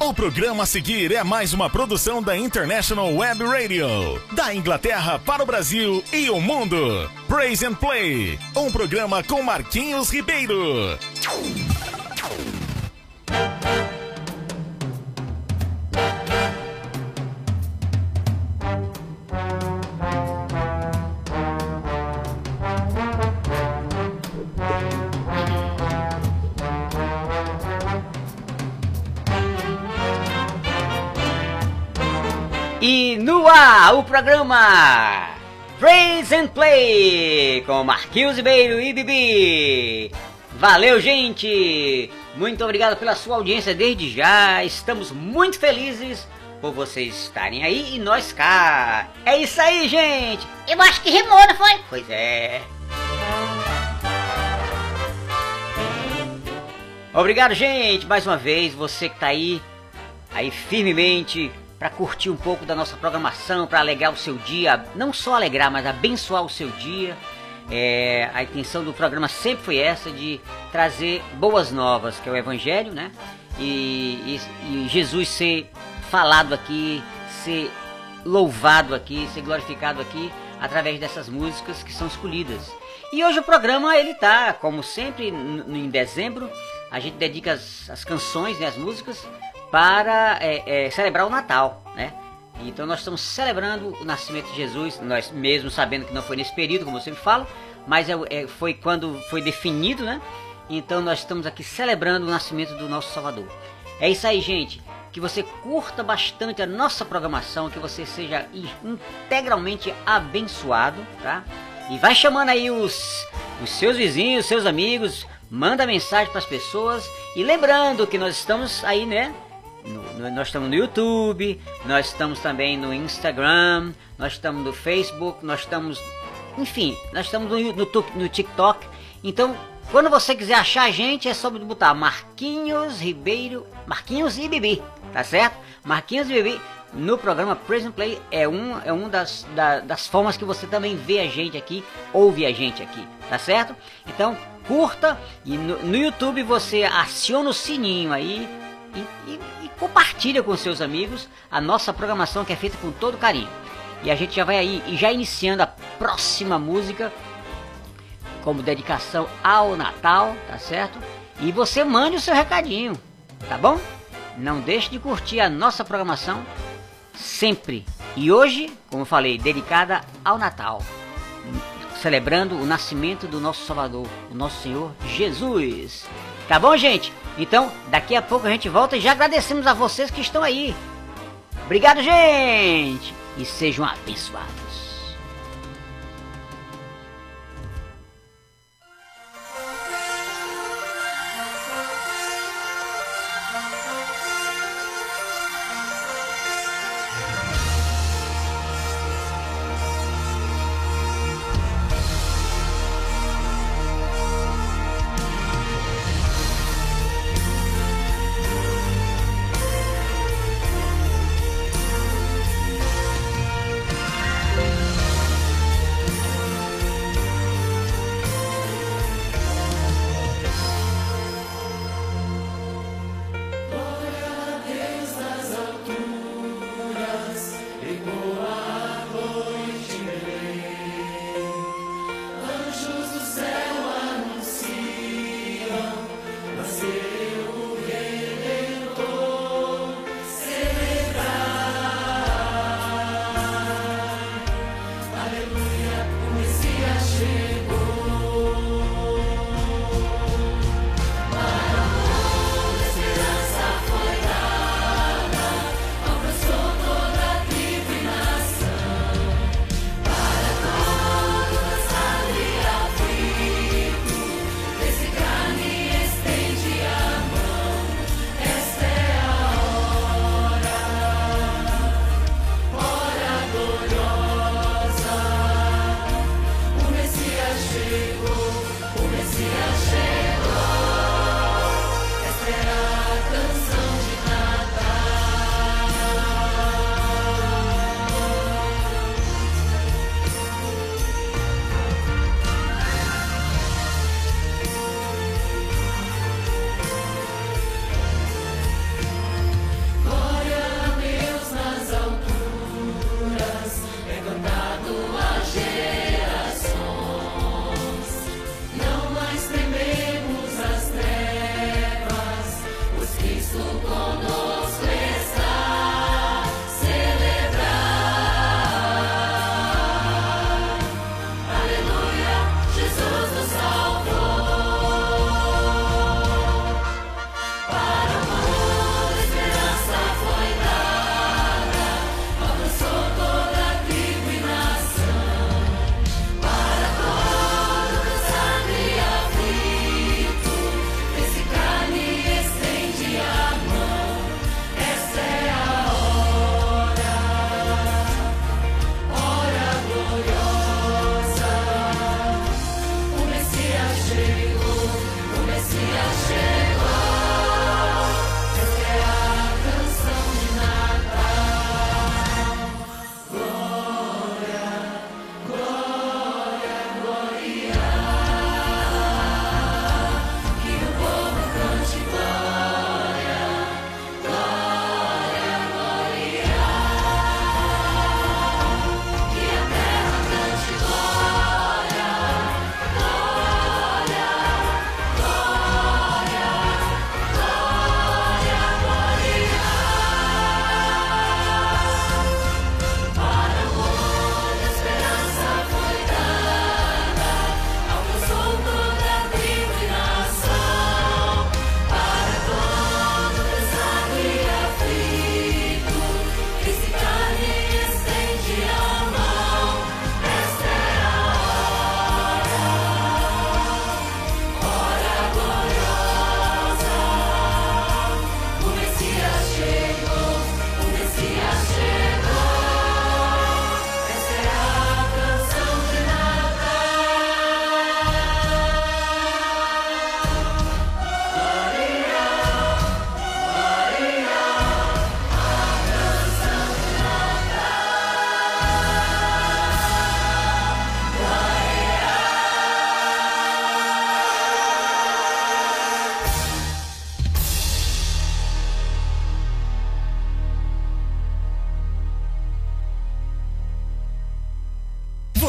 O programa a seguir é mais uma produção da International Web Radio, da Inglaterra para o Brasil e o mundo. Praise and Play, um programa com Marquinhos Ribeiro. Ar, o programa Praise and Play com Marquinhos Ribeiro e Bibi. Valeu, gente! Muito obrigado pela sua audiência desde já. Estamos muito felizes por vocês estarem aí e nós cá. É isso aí, gente! Eu acho que rimou, não foi? Pois é. Obrigado, gente, mais uma vez, você que tá aí, aí firmemente para curtir um pouco da nossa programação, para alegrar o seu dia, não só alegrar, mas abençoar o seu dia. É, a intenção do programa sempre foi essa de trazer boas novas, que é o Evangelho, né? E, e, e Jesus ser falado aqui, ser louvado aqui, ser glorificado aqui através dessas músicas que são escolhidas. E hoje o programa ele tá, como sempre, em dezembro, a gente dedica as, as canções, né, as músicas, para é, é, celebrar o Natal, né? Então nós estamos celebrando o nascimento de Jesus, nós mesmo sabendo que não foi nesse período, como eu sempre falo, mas é, é, foi quando foi definido, né? Então nós estamos aqui celebrando o nascimento do nosso Salvador. É isso aí, gente. Que você curta bastante a nossa programação, que você seja integralmente abençoado, tá? E vai chamando aí os, os seus vizinhos, seus amigos, manda mensagem para as pessoas. E lembrando que nós estamos aí, né? No, no, nós estamos no YouTube, nós estamos também no Instagram, nós estamos no Facebook, nós estamos. Enfim, nós estamos no, no, no TikTok. Então, quando você quiser achar a gente, é só botar Marquinhos Ribeiro, Marquinhos e Bibi, tá certo? Marquinhos e Bibi no programa Prison Play é um, é um das, da, das formas que você também vê a gente aqui, ouve a gente aqui, tá certo? Então, curta e no, no YouTube você aciona o sininho aí e, e, compartilha com seus amigos a nossa programação que é feita com todo carinho. E a gente já vai aí, e já iniciando a próxima música, como dedicação ao Natal, tá certo? E você mande o seu recadinho, tá bom? Não deixe de curtir a nossa programação sempre. E hoje, como eu falei, dedicada ao Natal, celebrando o nascimento do nosso Salvador, o nosso Senhor Jesus. Tá bom, gente? Então, daqui a pouco a gente volta e já agradecemos a vocês que estão aí. Obrigado, gente! E sejam abençoados.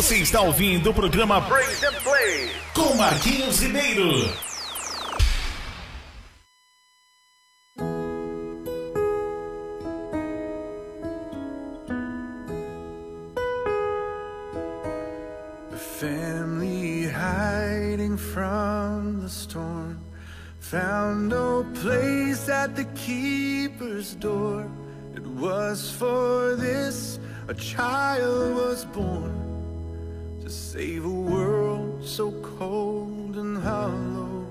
Você está ouvindo o programa Praise and Play com Marquinhos Ribeiro. Cold and hollow.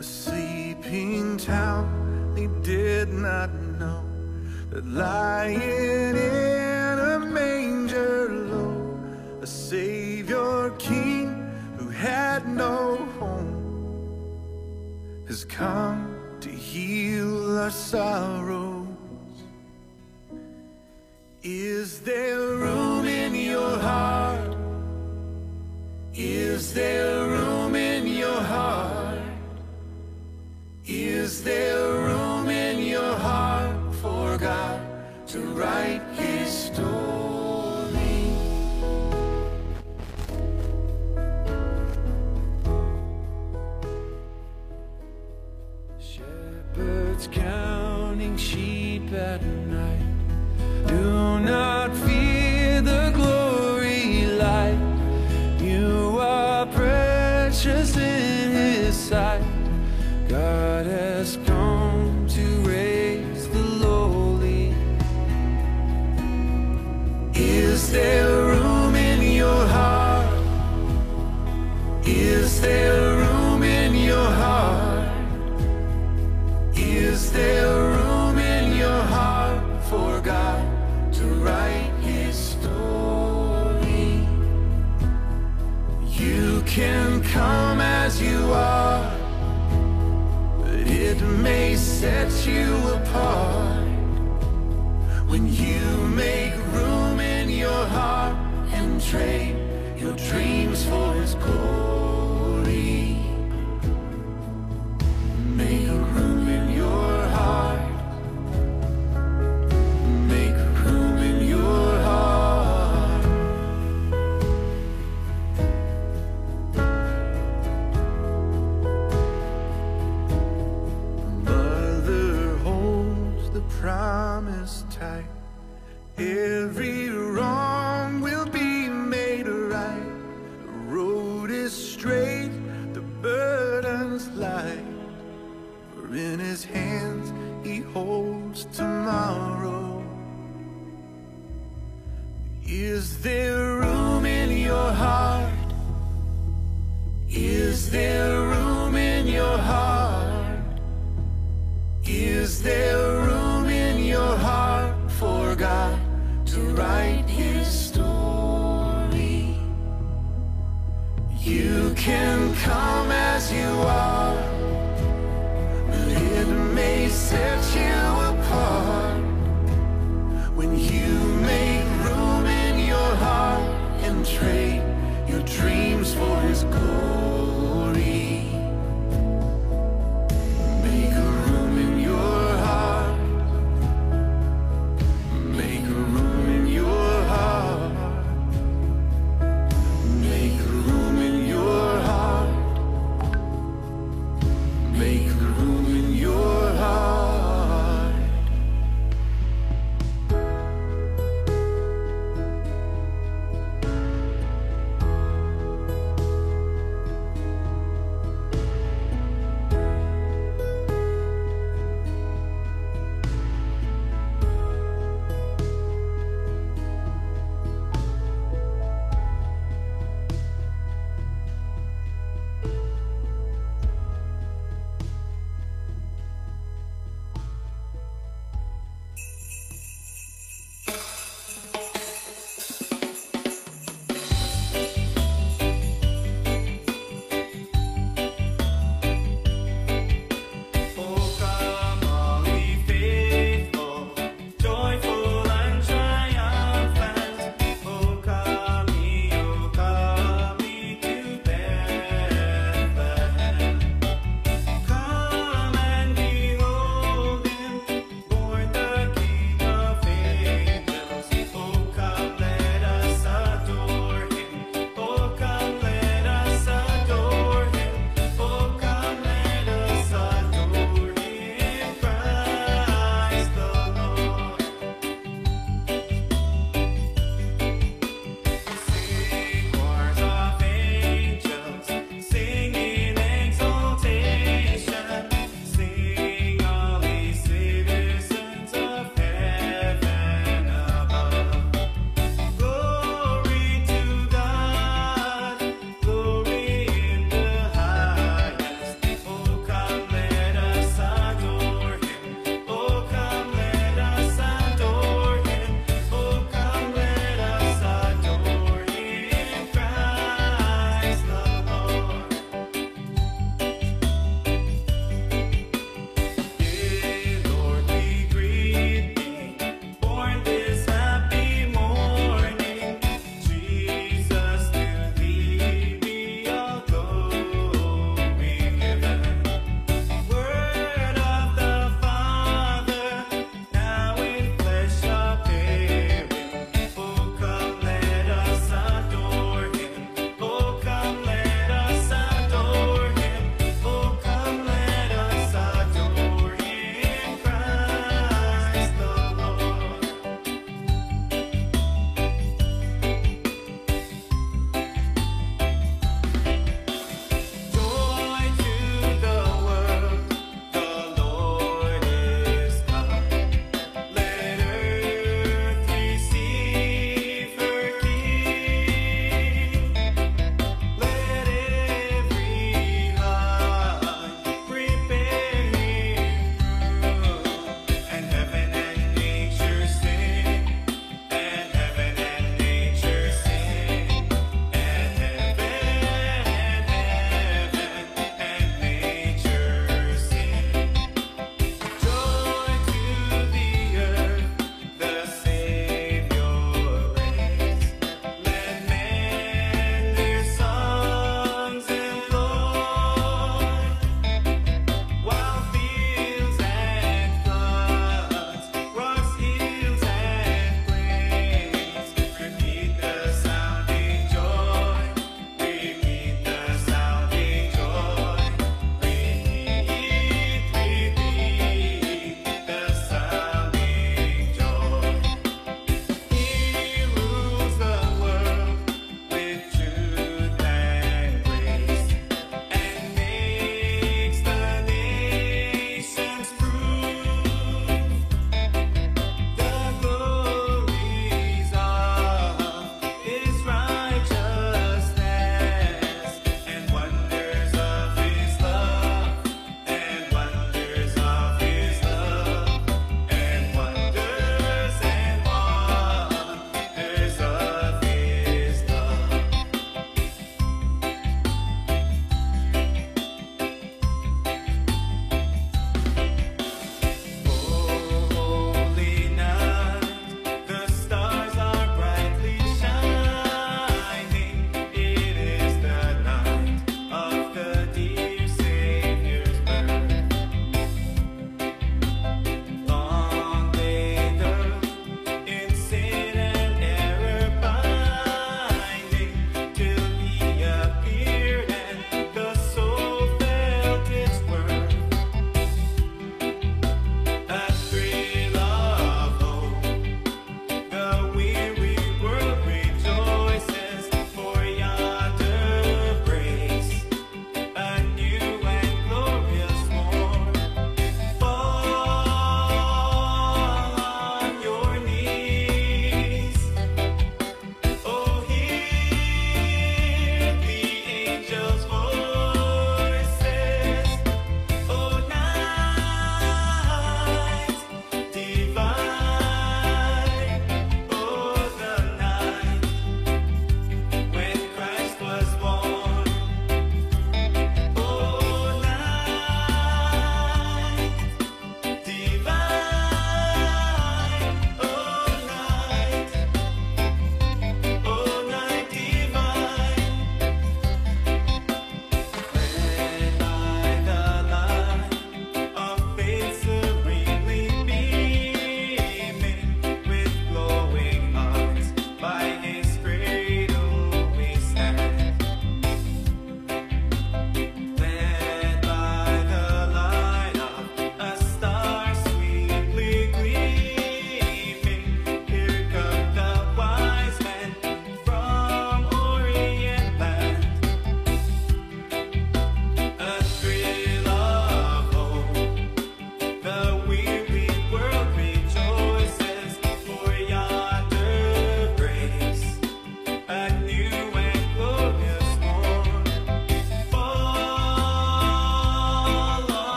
A sleeping town they did not know that lying in a manger low, a Savior King who had no home has come to heal our sorrows. Is there room in your heart? Is there room in your heart? Is there room in your heart for God to write his story? Shepherds counting sheep at night. Is there room in your heart? Is there room in your heart for God to write His story? You can come as you are, but it may set you apart when you make room in your heart and trade your dreams for His glory.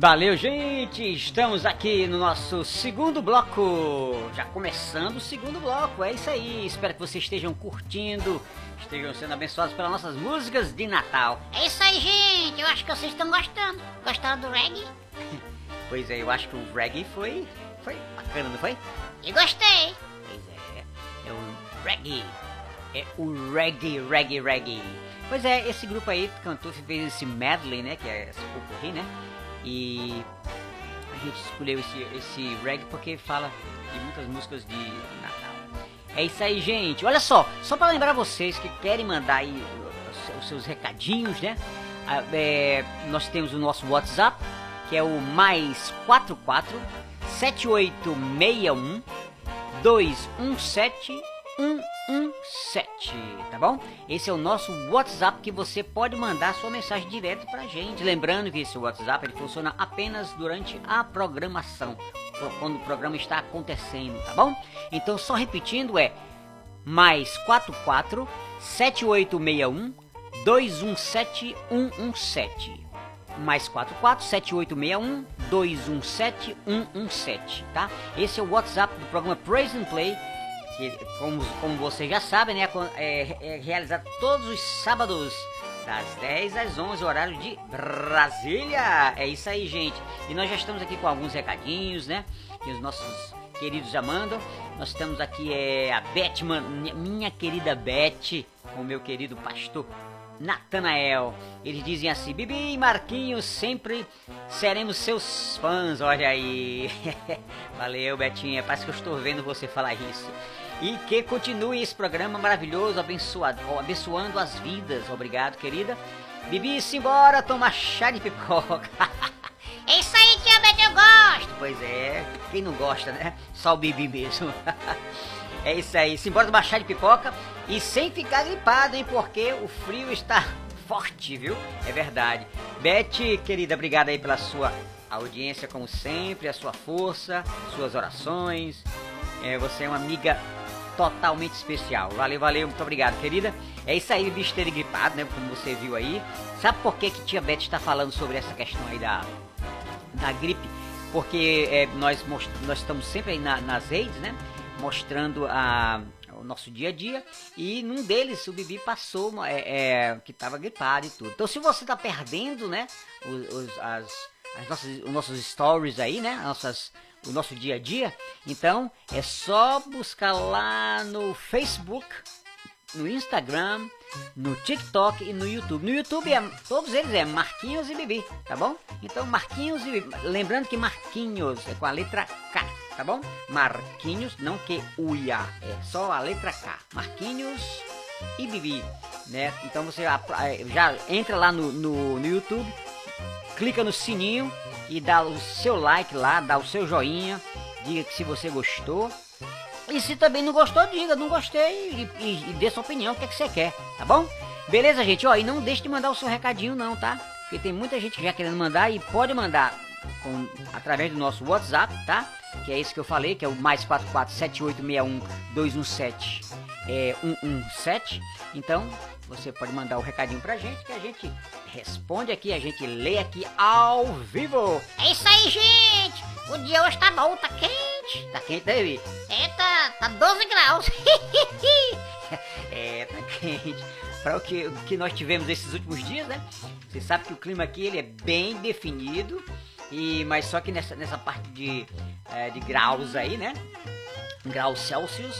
Valeu, gente! Estamos aqui no nosso segundo bloco. Já começando o segundo bloco, é isso aí. Espero que vocês estejam curtindo, estejam sendo abençoados pelas nossas músicas de Natal. É isso aí, gente. Eu acho que vocês estão gostando. Gostaram do reggae? Pois é, eu acho que o reggae foi, foi bacana, não foi? E gostei. Pois é, é o reggae. É o reggae, reggae, reggae. Pois é, esse grupo aí cantou, fez esse medley, né? Que é esse pouco né? E a gente escolheu esse, esse reggae porque fala de muitas músicas de Natal. É isso aí, gente. Olha só, só para lembrar vocês que querem mandar aí os seus recadinhos, né? Ah, é, nós temos o nosso WhatsApp, que é o mais 44 7861 217 117, tá bom? Esse é o nosso WhatsApp que você pode mandar sua mensagem direto pra gente. Lembrando que esse WhatsApp ele funciona apenas durante a programação, quando o programa está acontecendo, tá bom? Então, só repetindo é mais 44 7861 217 117 mais 44 7861 217 117, tá? Esse é o WhatsApp do programa Praise and Play que, como, como vocês já sabem, né, é, é realizado todos os sábados, das 10 às 11, horário de Brasília. É isso aí, gente. E nós já estamos aqui com alguns recadinhos, né, que os nossos queridos já mandam. Nós estamos aqui, é a Beth, minha querida Beth, com o meu querido pastor Natanael. Eles dizem assim: Bibi e Marquinhos, sempre seremos seus fãs. Olha aí. Valeu, Betinha. Parece que eu estou vendo você falar isso. E que continue esse programa maravilhoso, abençoado, abençoando as vidas. Obrigado, querida. Bibi, simbora tomar chá de pipoca. é isso aí, tia Beth, eu gosto. Pois é, quem não gosta, né? Só o Bibi mesmo. é isso aí, simbora tomar chá de pipoca e sem ficar gripado, hein? Porque o frio está forte, viu? É verdade. Beth, querida, obrigada aí pela sua audiência, como sempre, a sua força, suas orações. É, você é uma amiga totalmente especial. Valeu, valeu, muito obrigado, querida. É isso aí, bicho ter gripado, né? Como você viu aí. Sabe por que, que tia Beth está falando sobre essa questão aí da, da gripe? Porque é, nós, nós estamos sempre aí na, nas redes, né? Mostrando a, o nosso dia a dia. E num deles o Bibi passou é, é, que estava gripado e tudo. Então se você está perdendo, né? Os, os, as, as nossas, os nossos stories aí, né? As nossas o nosso dia a dia, então é só buscar lá no Facebook, no Instagram, no TikTok e no YouTube. No YouTube é, todos eles é Marquinhos e Bibi, tá bom? Então Marquinhos e Bibi. Lembrando que Marquinhos é com a letra K, tá bom? Marquinhos, não que uia, é só a letra K. Marquinhos e Bibi, né? Então você já, já entra lá no, no, no YouTube, clica no sininho e dá o seu like lá, dá o seu joinha, diga que se você gostou. E se também não gostou, diga, não gostei e, e, e dê sua opinião, o que, é que você quer, tá bom? Beleza, gente? Ó, e não deixe de mandar o seu recadinho não, tá? Porque tem muita gente já querendo mandar e pode mandar com, através do nosso WhatsApp, tá? Que é esse que eu falei, que é o mais 447-7861-217 é, 117. Então, você pode mandar o recadinho pra gente que a gente responde aqui, a gente lê aqui ao vivo. É isso aí, gente! O dia hoje tá bom, tá quente. Tá quente, David? É, tá, tá 12 graus. é, tá quente. Para o que, o que nós tivemos esses últimos dias, né? Você sabe que o clima aqui ele é bem definido. E, mas só que nessa, nessa parte de, é, de graus aí, né? Graus Celsius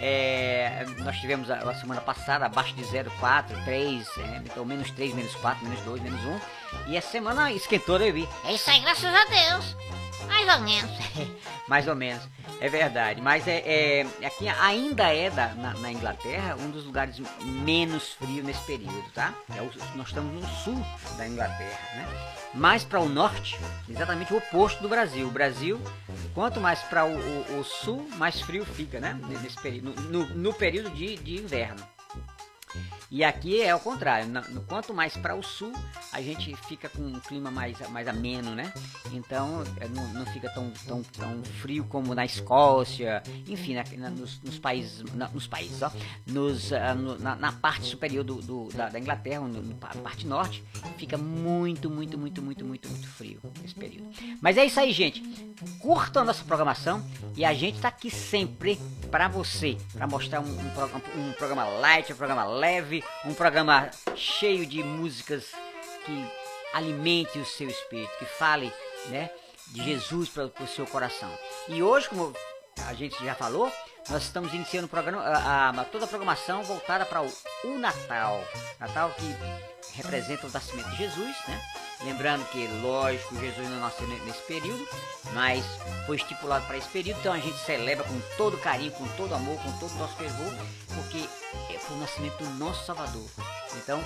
é, nós tivemos a, a, semana passada abaixo de 0,4, 3, é, então menos 3, menos 4, menos 2, menos 1. E essa semana esquentou, né, vi? É isso aí, graças a Deus. Mais ou menos. Mais ou menos, é verdade. Mas é, é aqui ainda é da, na, na, Inglaterra um dos lugares menos frios nesse período, tá? É o, nós estamos no sul da Inglaterra, né? Mais para o norte, exatamente o oposto do Brasil. O Brasil, quanto mais para o, o, o, sul, mais frio fica, né? Nesse período, no, no, no período de, de inverno. E aqui é o contrário. No, quanto mais para o sul, a gente fica com um clima mais, mais ameno, né? Então é, não, não fica tão, tão, tão frio como na Escócia, enfim, na, na, nos, nos, países, na, nos países, ó, nos, uh, no, na, na, parte superior do, do da, da, Inglaterra, no, na parte norte, fica muito, muito, muito, muito, muito, muito frio nesse período. Mas é isso aí, gente. Curtam a nossa programação e a gente está aqui sempre para você, para mostrar um, um, um programa light, um programa leve, um programa cheio de músicas que alimente o seu espírito, que fale, né, de Jesus para o seu coração. E hoje, como a gente já falou, nós estamos iniciando programa, a, a, toda a programação voltada para o, o Natal. Natal que representa o nascimento de Jesus, né? Lembrando que, lógico, Jesus não nasceu nesse período, mas foi estipulado para esse período, então a gente celebra com todo carinho, com todo amor, com todo o nosso fervor, porque foi o nascimento do nosso Salvador. Então,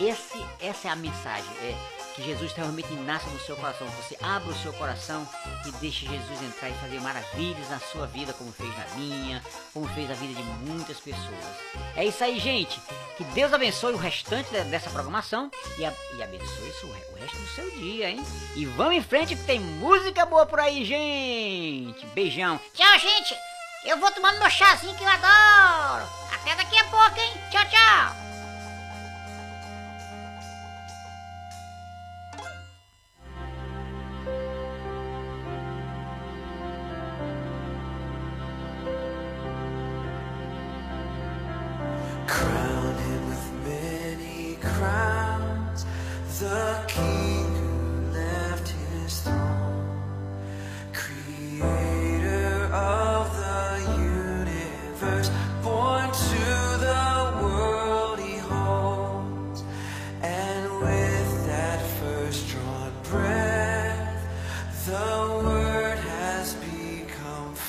esse, essa é a mensagem. É, que Jesus realmente nasça no seu coração. Você abra o seu coração e deixe Jesus entrar e fazer maravilhas na sua vida, como fez na minha, como fez na vida de muitas pessoas. É isso aí, gente. Que Deus abençoe o restante dessa programação e, e abençoe o resto do seu dia, hein? E vamos em frente que tem música boa por aí, gente. Beijão. Tchau, gente. Eu vou tomando meu chazinho que eu adoro. Até daqui a pouco, hein? Tchau, tchau.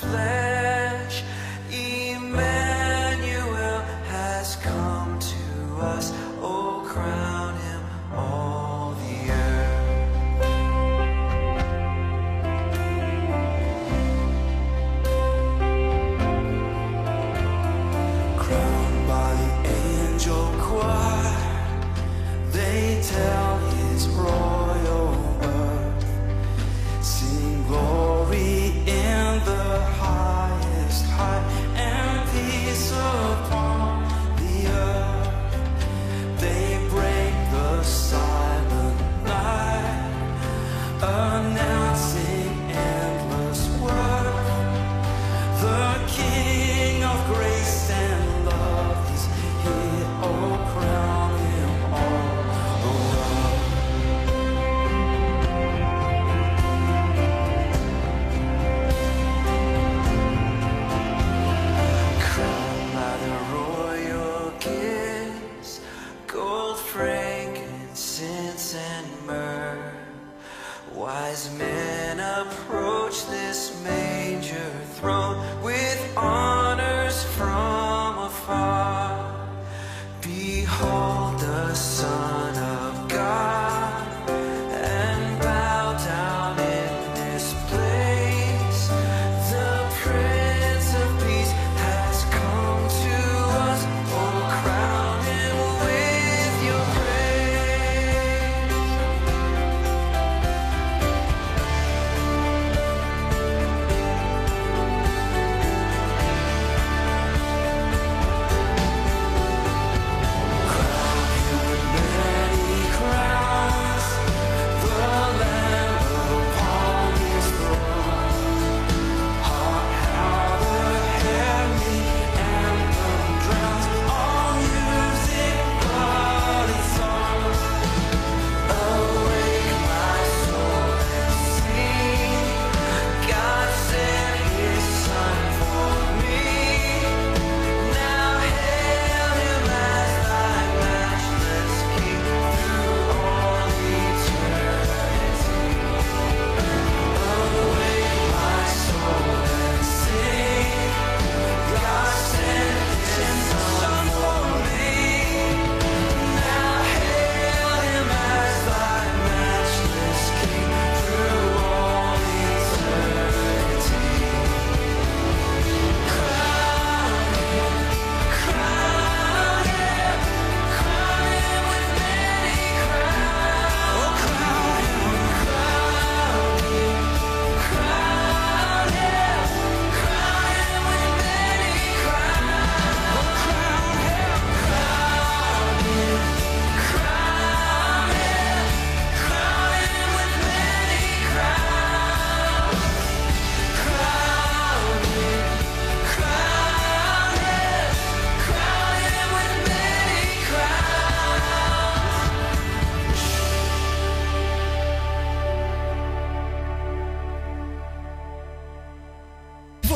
fled.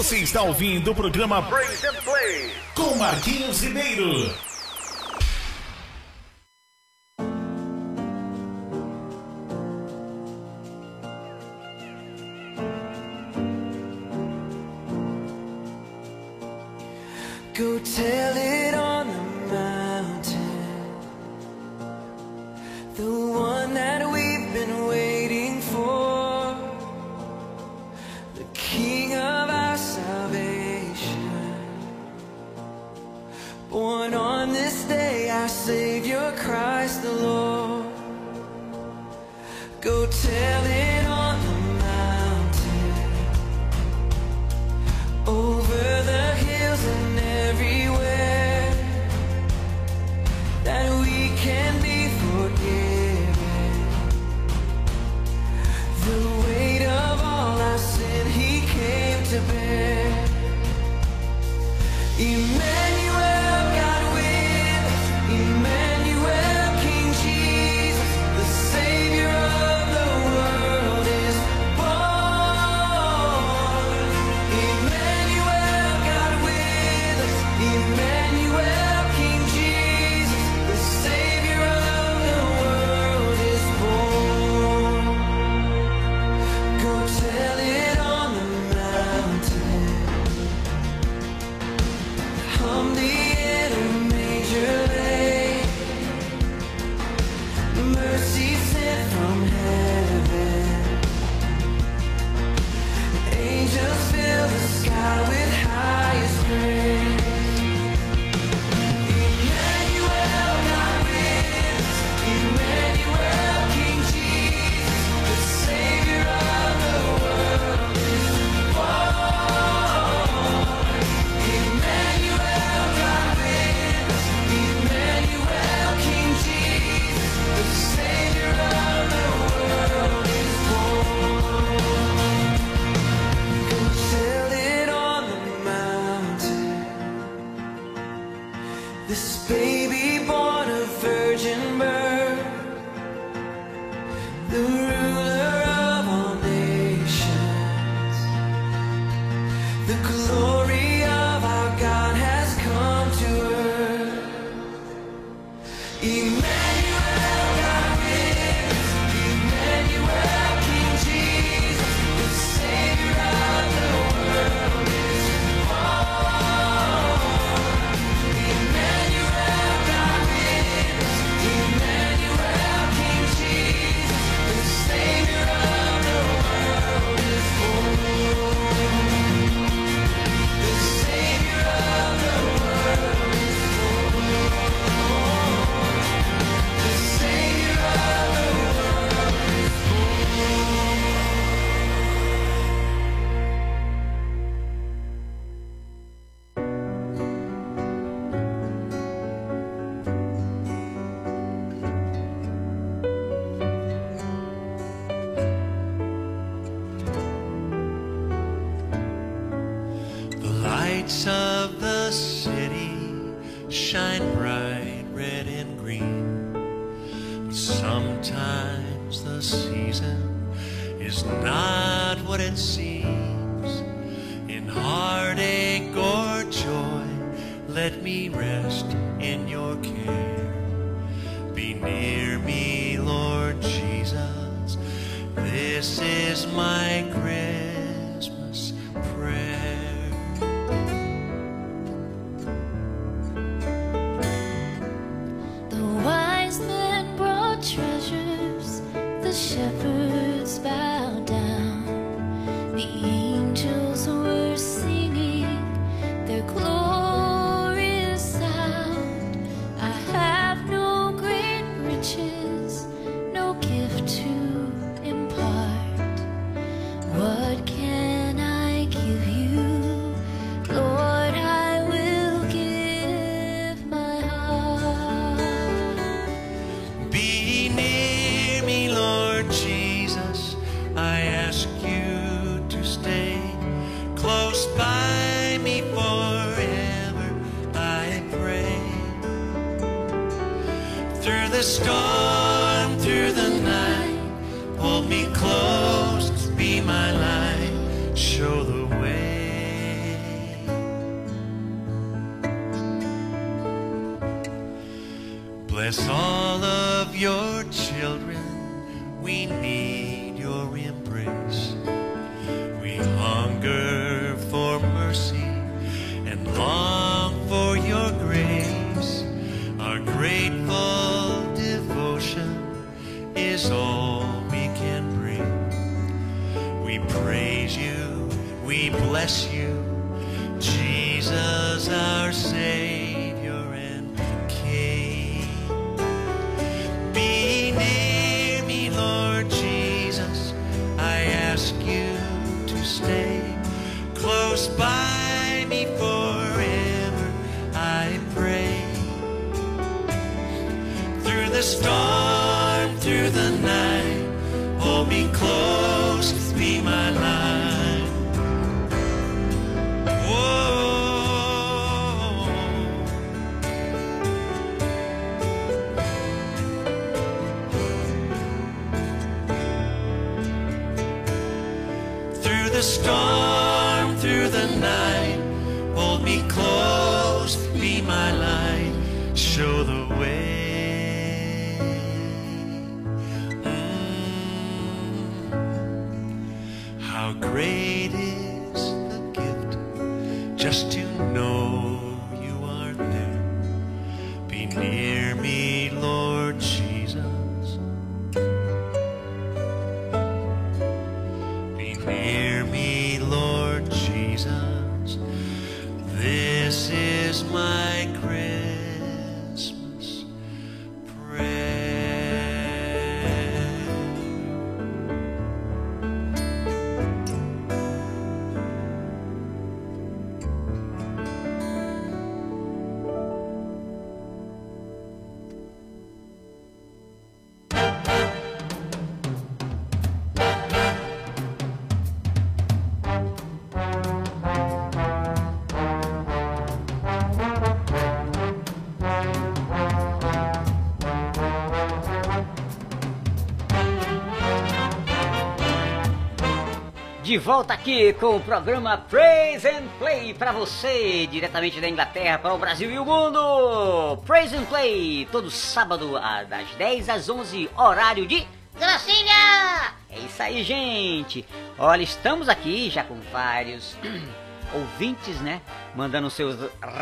Você está ouvindo o programa Brains and Play com Marquinhos Ribeiro. this day our Savior Christ the Lord. Go tell him. the storm. Be near me, Lord Jesus. This is my De volta aqui com o programa Praise and Play para você, diretamente da Inglaterra para o Brasil e o mundo. Praise and Play, todo sábado das 10 às 11, horário de Gracilha! É isso aí, gente. Olha, estamos aqui já com vários ouvintes, né? Mandando seus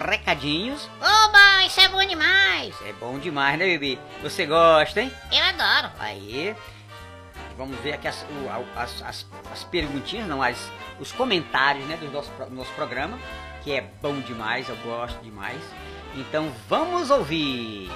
recadinhos. Oba, isso é bom demais! É bom demais, né, bebê? Você gosta, hein? Eu adoro. Aí, vamos ver aqui as, as, as, as perguntinhas, não, as, os comentários, né, do nosso, nosso programa, que é bom demais, eu gosto demais. Então, vamos ouvir.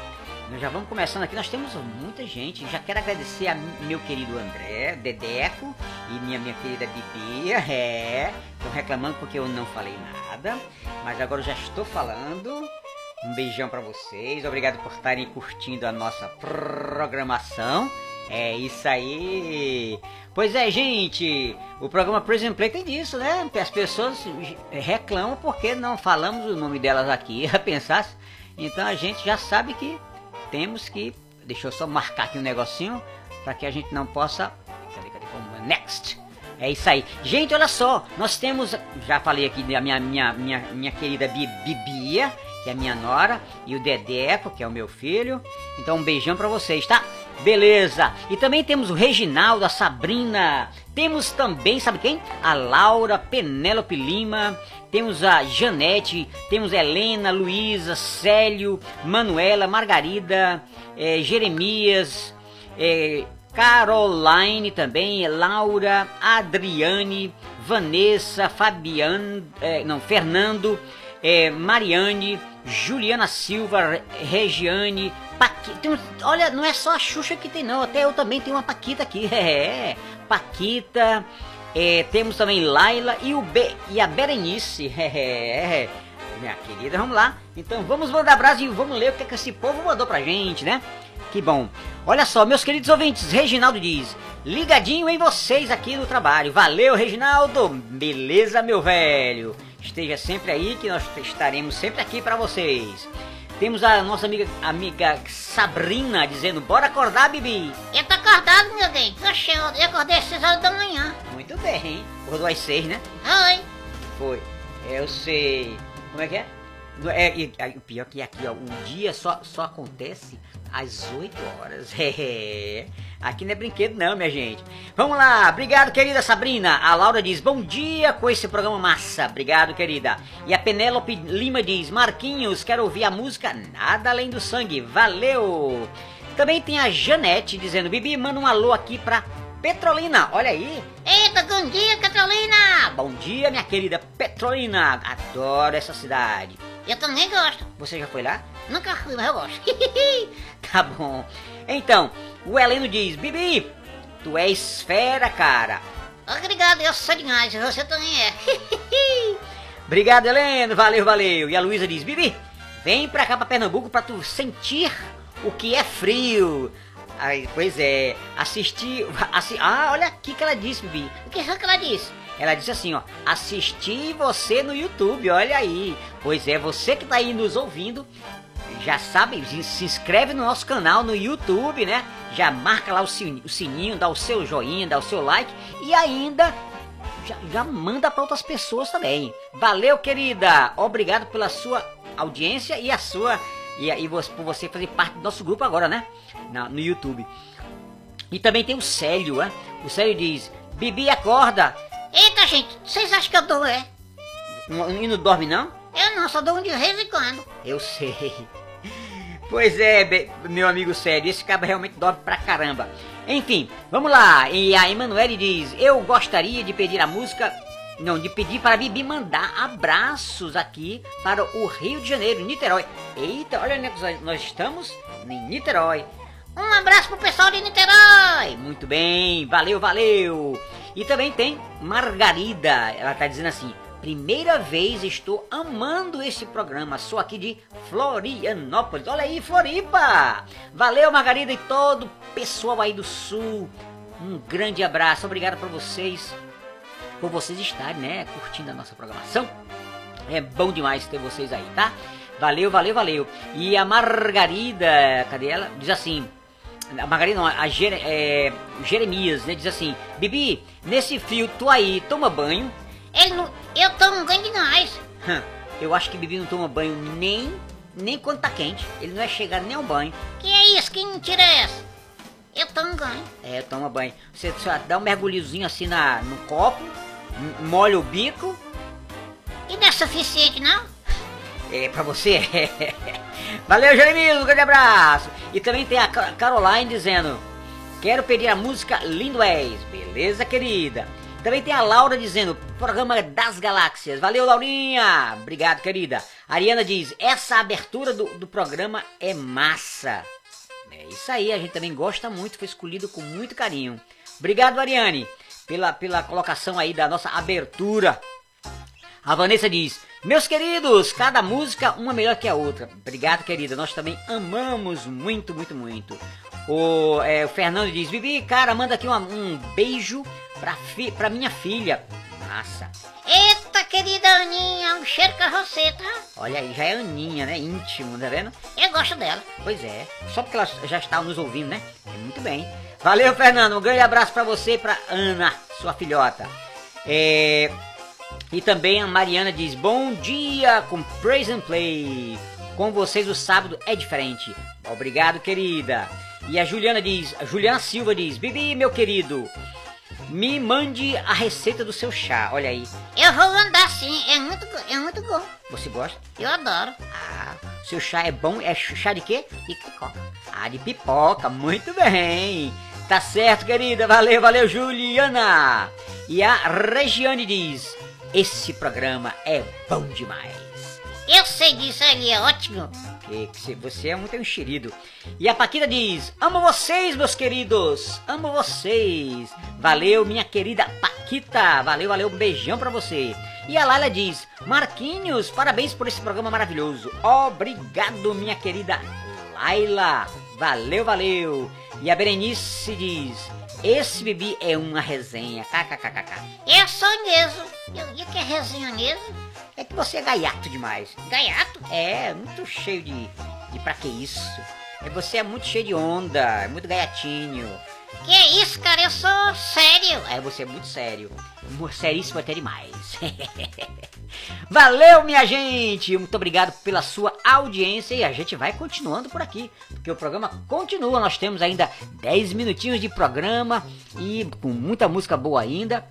Nós já vamos começando aqui, nós temos muita gente. Já quero agradecer a meu querido André, Dedeco, e minha, minha querida Bibi. É, estão reclamando porque eu não falei nada, mas agora eu já estou falando. Um beijão pra vocês, obrigado por estarem curtindo a nossa programação. É isso aí. Pois é, gente, o programa Prison Play tem disso, né? As pessoas reclamam porque não falamos o nome delas aqui, a pensar. Então a gente já sabe que temos que. Deixa eu só marcar aqui um negocinho para que a gente não possa. Cadê, cadê? Como? Next. É isso aí. Gente, olha só, nós temos. Já falei aqui da minha, minha, minha, minha querida Bi- Bibia, que é minha nora, e o Dedeco, que é o meu filho. Então um beijão pra vocês, tá? Beleza. E também temos o Reginaldo, a Sabrina. Temos também, sabe quem? A Laura, Penélope Lima. Temos a Janete, temos Helena, Luísa, Célio, Manuela, Margarida, eh, Jeremias, eh, Caroline também, Laura, Adriane, Vanessa, Fabiano, eh, não, Fernando, Mariane, Juliana Silva, Re- Regiane, Paqui, tem um- olha, não é só a Xuxa que tem não, até eu também tenho uma Paquita aqui, é, Paquita, eh, temos também Laila e, o Be, e a Berenice, é, minha querida, vamos lá, então vamos mandar abraço e vamos ler o que, que esse povo mandou pra gente, né? Que bom. Olha só, meus queridos ouvintes, Reginaldo diz: ligadinho em vocês aqui no trabalho. Valeu, Reginaldo. Beleza, meu velho. Esteja sempre aí que nós estaremos sempre aqui para vocês. Temos a nossa amiga, amiga Sabrina dizendo: bora acordar, Bibi. Eu tô acordado, meu bem. Oxe, eu acordei às 6 horas da manhã. Muito bem, hein? Acordou às seis, né? Oi. Foi. Eu sei. Como é que é? É, aí, o pior que aqui, ó, um dia só, só acontece às 8 horas. É. Aqui não é brinquedo não, minha gente. Vamos lá, obrigado, querida Sabrina. A Laura diz, bom dia com esse programa massa. Obrigado, querida. E a Penélope Lima diz, Marquinhos, quero ouvir a música Nada Além do Sangue. Valeu! Também tem a Janete dizendo, Bibi, manda um alô aqui pra Petrolina. Olha aí, Eita, bom dia, Catalina! Bom dia, minha querida Petrolina. Adoro essa cidade. Eu também gosto. Você já foi lá? Nunca fui, mas eu gosto. Tá bom. Então, o Heleno diz: Bibi, tu és fera, cara. Obrigado, eu sou demais, você também é. Obrigado, Heleno. Valeu, valeu. E a Luísa diz: Bibi, vem pra cá pra Pernambuco pra tu sentir o que é frio. Aí, pois é, assistir. Assi, ah, olha aqui que ela disse, Bibi. o que foi que ela disse? Ela disse assim, ó, assistir você no YouTube, olha aí. Pois é, você que tá aí nos ouvindo, já sabe, se- inscreve no nosso canal no YouTube, né? Já marca lá o sininho, dá o seu joinha, dá o seu like e ainda já, já manda para outras pessoas também. Valeu, querida! Obrigado pela sua audiência e a sua e, e você- por você fazer parte do nosso grupo agora, né? Na- no YouTube. E também tem o Célio, né? O Célio diz: Bibi, acorda! Eita, gente, vocês acham que eu dou, é? Não- E não dorme, não? Eu não, só dou um de vez em quando. Eu sei. Pois é, meu amigo sério, esse cara realmente dorme pra caramba. Enfim, vamos lá. E a Emanuele diz: Eu gostaria de pedir a música. Não, de pedir para a Bibi mandar abraços aqui para o Rio de Janeiro, Niterói. Eita, olha onde é nós- nós estamos? Em Niterói. Um abraço pro pessoal de Niterói. Muito bem, valeu, valeu. E também tem Margarida, ela tá dizendo assim: primeira vez estou amando esse programa, sou aqui de Florianópolis. Olha aí, Floripa! Valeu, Margarida e todo o pessoal aí do Sul. Um grande abraço, obrigado para vocês, por vocês estarem, né, curtindo a nossa programação. É bom demais ter vocês aí, tá? Valeu, valeu, valeu. E a Margarida, cadê ela? Diz assim. A Margarida não, a Jere- é, Jeremias, né? Diz assim, Bibi, nesse frio, tu aí, toma banho. Ele não, eu tomo ganho demais. Eu acho que Bibi não toma banho nem, nem quando tá quente. Ele não é chegar nem ao banho. Que é isso? Que mentira é essa? Eu tomo ganho. É, toma banho. Você só dá um mergulhozinho assim na, no copo, molha o bico. E não é suficiente, não? É, pra você. Valeu, Jeremias, um grande abraço. E também tem a Ca- Caroline dizendo: Quero pedir a música Lindo És. Beleza, querida. Também tem a Laura dizendo: Programa das Galáxias. Valeu, Laurinha. Obrigado, querida. A Ariana diz: Essa abertura do, do programa é massa. É isso aí, a gente também gosta muito, foi escolhido com muito carinho. Obrigado, Ariane, pela, pela colocação aí da nossa abertura. A Vanessa diz: Meus queridos, cada música uma melhor que a outra. Obrigado, querida. Nós também amamos muito, muito, muito. O, é, o Fernando diz: Bibi, cara, manda aqui uma- um beijo pra, fi, pra minha filha. Massa. Eita, querida Aninha, um cheiro pra você, tá? Olha aí, já é Aninha, né? Íntimo, tá vendo? Eu gosto dela. Pois é, só porque ela já está nos ouvindo, né? É muito bem. Valeu, Fernando. Um grande abraço pra você e pra Ana, sua filhota. É, E também a Mariana diz: Bom dia com Praise and Play. Com vocês o sábado é diferente. Obrigado, querida. E a Juliana diz: a Juliana Silva diz: Bibi, meu querido, me mande a receita do seu chá. Olha aí. Eu vou andar sim, é muito, é muito bom. Você gosta? Eu adoro. Ah, seu chá é bom? É chá de quê? De pipoca. Ah, de pipoca. Muito bem. Tá certo, querida. Valeu, valeu, Juliana. E a Regiane diz: Esse programa é bom demais. Eu sei disso, ele é ótimo. Que, você é muito enxerido. E a Paquita diz: Amo vocês, meus queridos. Amo vocês. Valeu, minha querida Paquita. Valeu, valeu. Um beijão pra você. E a Laila diz: Marquinhos, parabéns por esse programa maravilhoso. Obrigado, minha querida Laila. Valeu, valeu. E a Berenice diz: Esse bebê é uma resenha. KKKKK. Eu sou mesmo. Eu, e o que é resenha mesmo? É que você é gaiato demais. Gaiato? É, muito cheio de. de pra que isso? É, você é muito cheio de onda, é muito gaiatinho. Que é isso? cara? Eu sou sério. É, você é muito sério. Seríssimo até demais. Valeu, minha gente! Muito obrigado pela sua audiência e a gente vai continuando por aqui, porque o programa continua. Nós temos ainda 10 minutinhos de programa e com muita música boa ainda.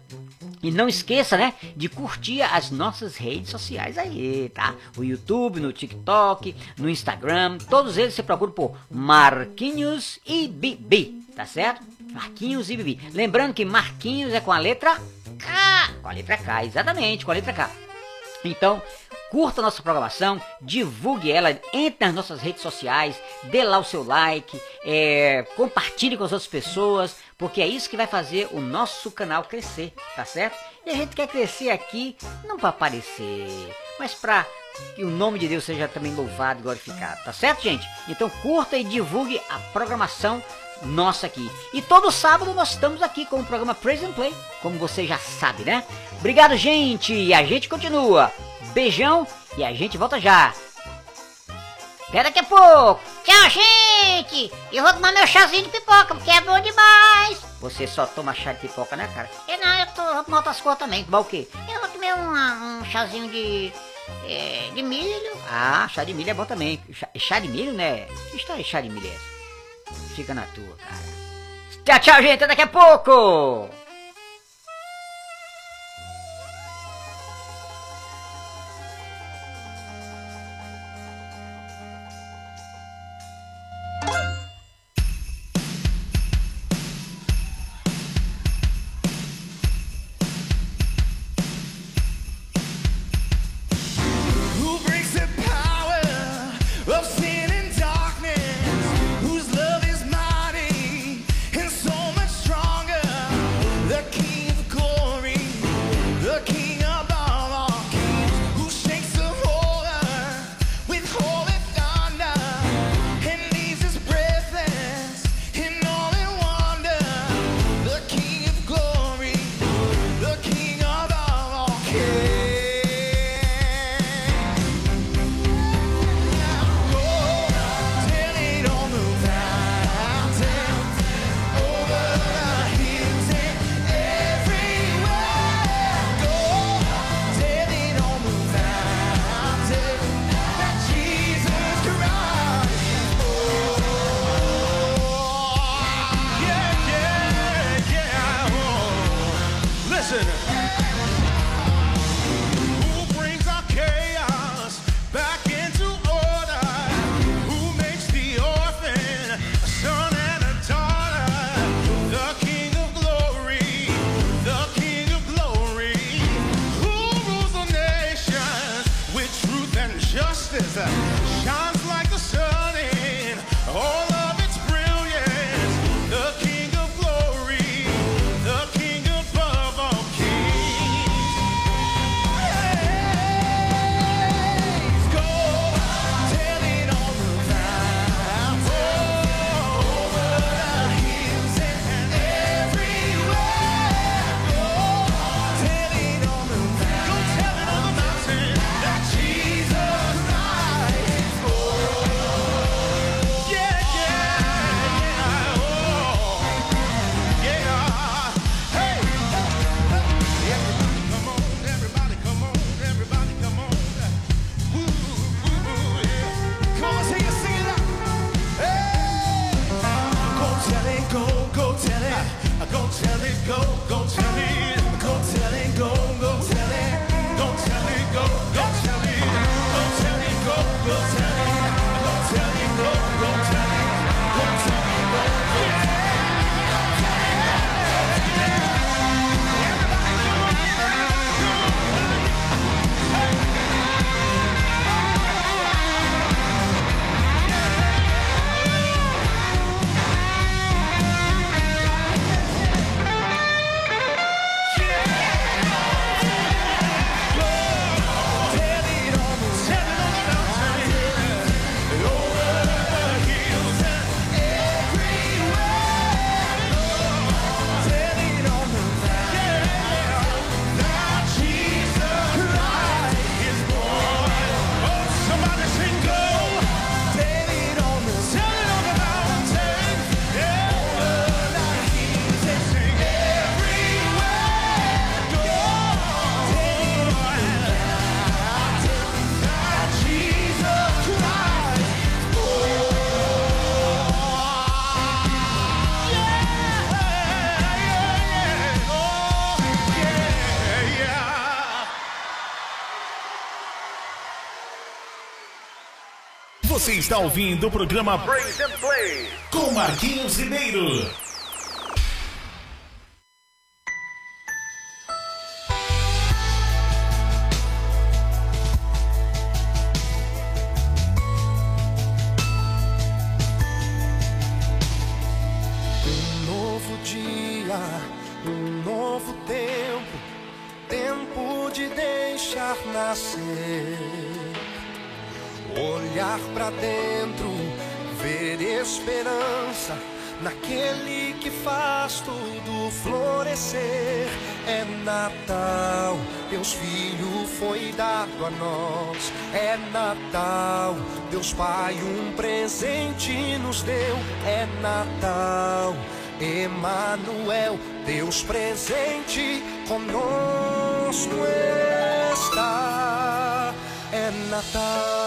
E não esqueça, né, de curtir as nossas redes sociais aí, tá? O YouTube, no TikTok, no Instagram, todos eles você procura por Marquinhos e Bibi, tá certo? Marquinhos e Bibi. Lembrando que Marquinhos é com a letra K, com a letra K, exatamente, com a letra K. Então, curta nossa programação, divulgue ela, entre nas nossas redes sociais, dê lá o seu like, é, compartilhe com as outras pessoas, porque é isso que vai fazer o nosso canal crescer, tá certo? E a gente quer crescer aqui não para aparecer, mas para que o nome de Deus seja também louvado e glorificado, tá certo, gente? Então curta e divulgue a programação nossa aqui. E todo sábado nós estamos aqui com o programa Praise Play, como você já sabe, né? Obrigado, gente, e a gente continua. Beijão e a gente volta já. Até daqui a pouco. Tchau, gente. Eu vou tomar meu chazinho de pipoca, porque é bom demais. Você só toma chá de pipoca, né, cara? Eu não, eu tô, vou tomar outras coisas também. Tomar o quê? Eu vou comer um, um chazinho de, é, de milho. Ah, chá de milho é bom também. Chá, chá de milho, né? Que história de chá de milho é essa? Fica na tua, cara. Tchau, tchau, gente. Até daqui a pouco. Está ouvindo o programa Break and Play com Marquinhos Ribeiro. dado a nós. É Natal, Deus Pai um presente nos deu. É Natal, Emanuel, Deus presente conosco está. É Natal.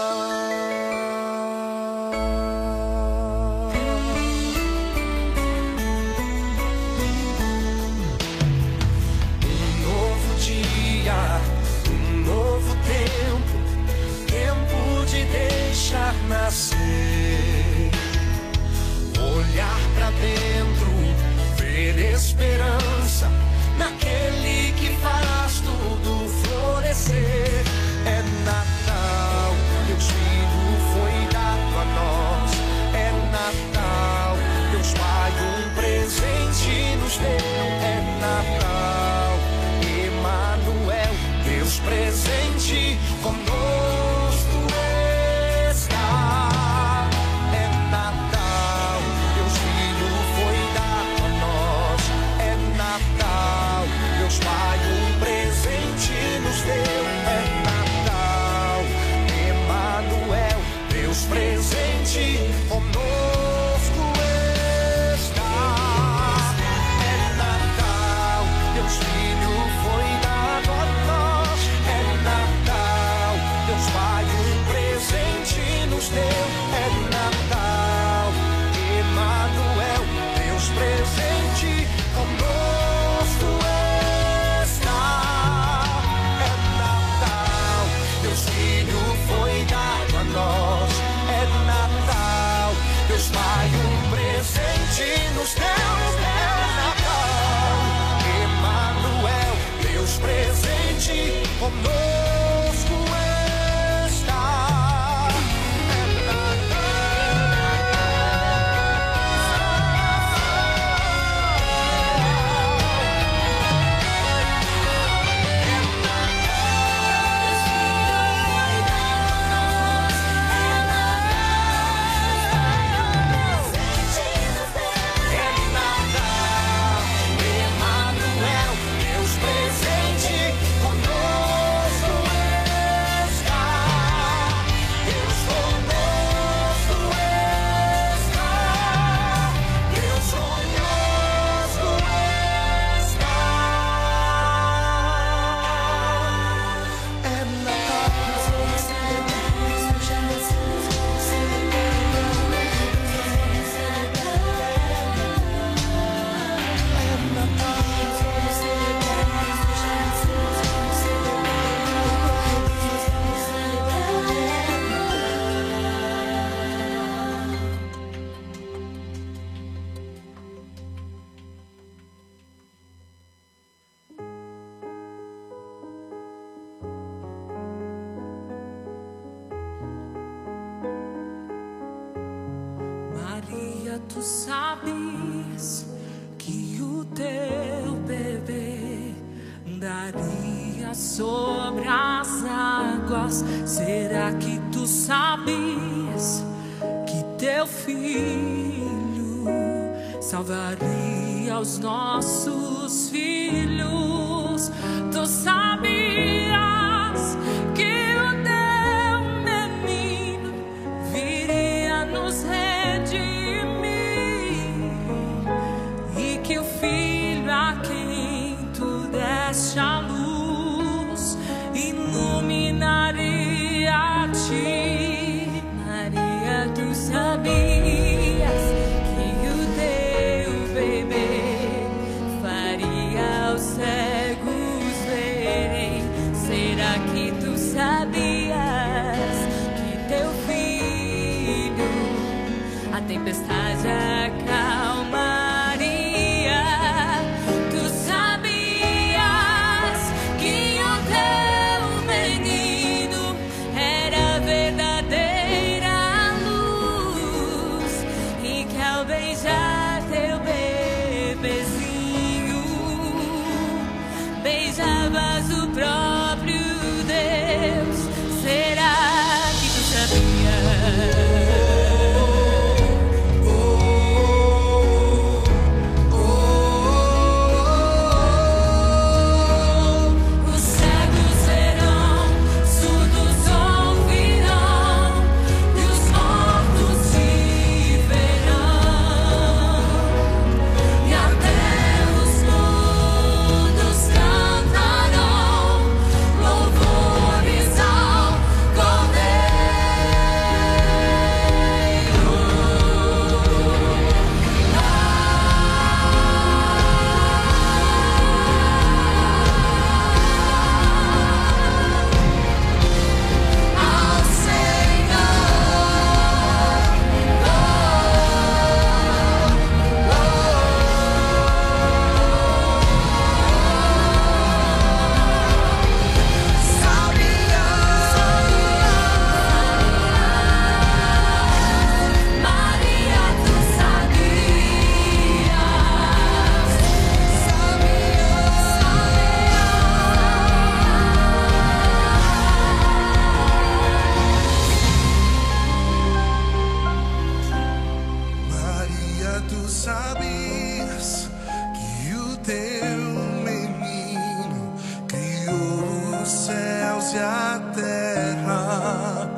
Sabias que o teu menino criou os céus e a terra.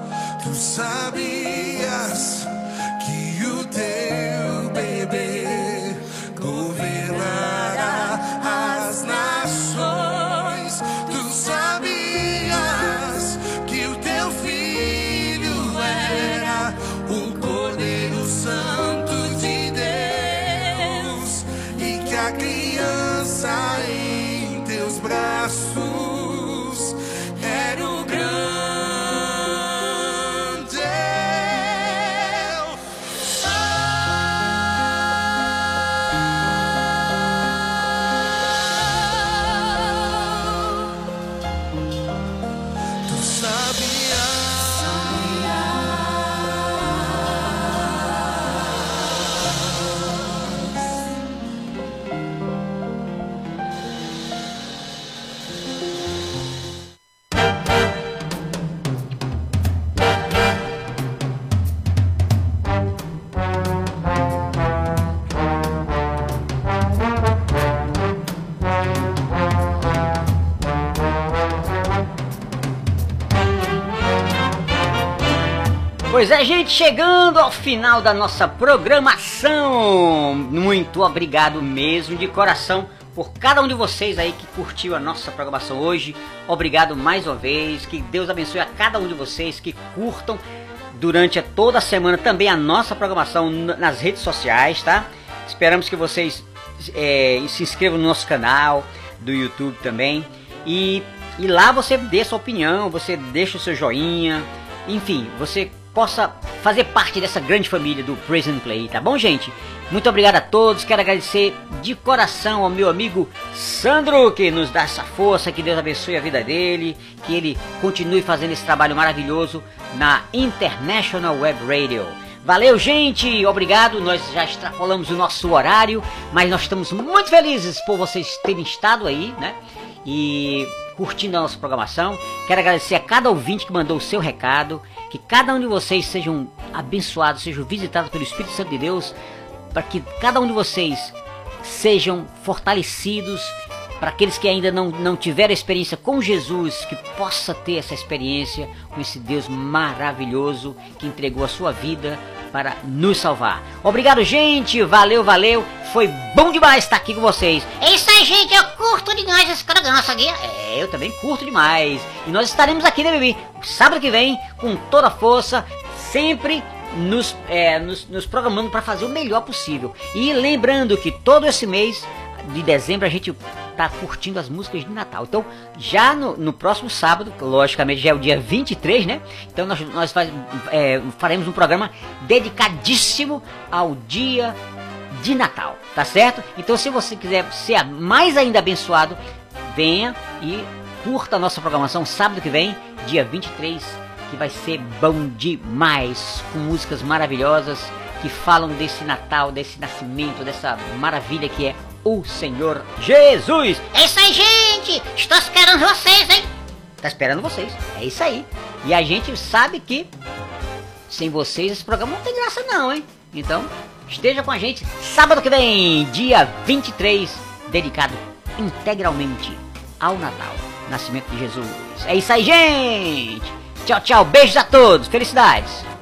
Tu sabias Pois é, gente, chegando ao final da nossa programação. Muito obrigado mesmo de coração por cada um de vocês aí que curtiu a nossa programação hoje. Obrigado mais uma vez. Que Deus abençoe a cada um de vocês que curtam durante toda a semana também a nossa programação nas redes sociais, tá? Esperamos que vocês é, se inscrevam no nosso canal do YouTube também. E, e lá você dê sua opinião, você deixa o seu joinha, enfim, você possa fazer parte dessa grande família do Praise and Play, tá bom, gente? Muito obrigado a todos, quero agradecer de coração ao meu amigo Sandro, que nos dá essa força, que Deus abençoe a vida dele, que ele continue fazendo esse trabalho maravilhoso na International Web Radio. Valeu, gente! Obrigado. Nós já extrapolamos o nosso horário, mas nós estamos muito felizes por vocês terem estado aí, né? E curtindo a nossa programação. Quero agradecer a cada ouvinte que mandou o seu recado. Que cada um de vocês sejam abençoados, sejam visitados pelo Espírito Santo de Deus, para que cada um de vocês sejam fortalecidos para aqueles que ainda não, não tiveram experiência com Jesus, que possa ter essa experiência com esse Deus maravilhoso que entregou a sua vida para nos salvar. Obrigado, gente. Valeu, valeu. Foi bom demais estar aqui com vocês. É isso aí, gente. Eu curto demais esse programa aqui. É, eu também curto demais. E nós estaremos aqui, né, Bibi? Sábado que vem, com toda a força, sempre nos, é, nos, nos programando para fazer o melhor possível. E lembrando que todo esse mês de dezembro a gente tá curtindo as músicas de Natal. Então, já no, no próximo sábado, logicamente já é o dia 23, né? Então nós, nós faz, é, faremos um programa dedicadíssimo ao dia de Natal, tá certo? Então se você quiser ser mais ainda abençoado, venha e curta a nossa programação sábado que vem, dia 23, que vai ser bom demais, com músicas maravilhosas que falam desse Natal, desse nascimento, dessa maravilha que é o Senhor Jesus. É isso aí, gente! Estou esperando vocês, hein? Tá esperando vocês. É isso aí. E a gente sabe que sem vocês esse programa não tem graça não, hein? Então, esteja com a gente sábado que vem, dia 23, dedicado integralmente ao Natal, nascimento de Jesus. É isso aí, gente! Tchau, tchau, beijos a todos, felicidades!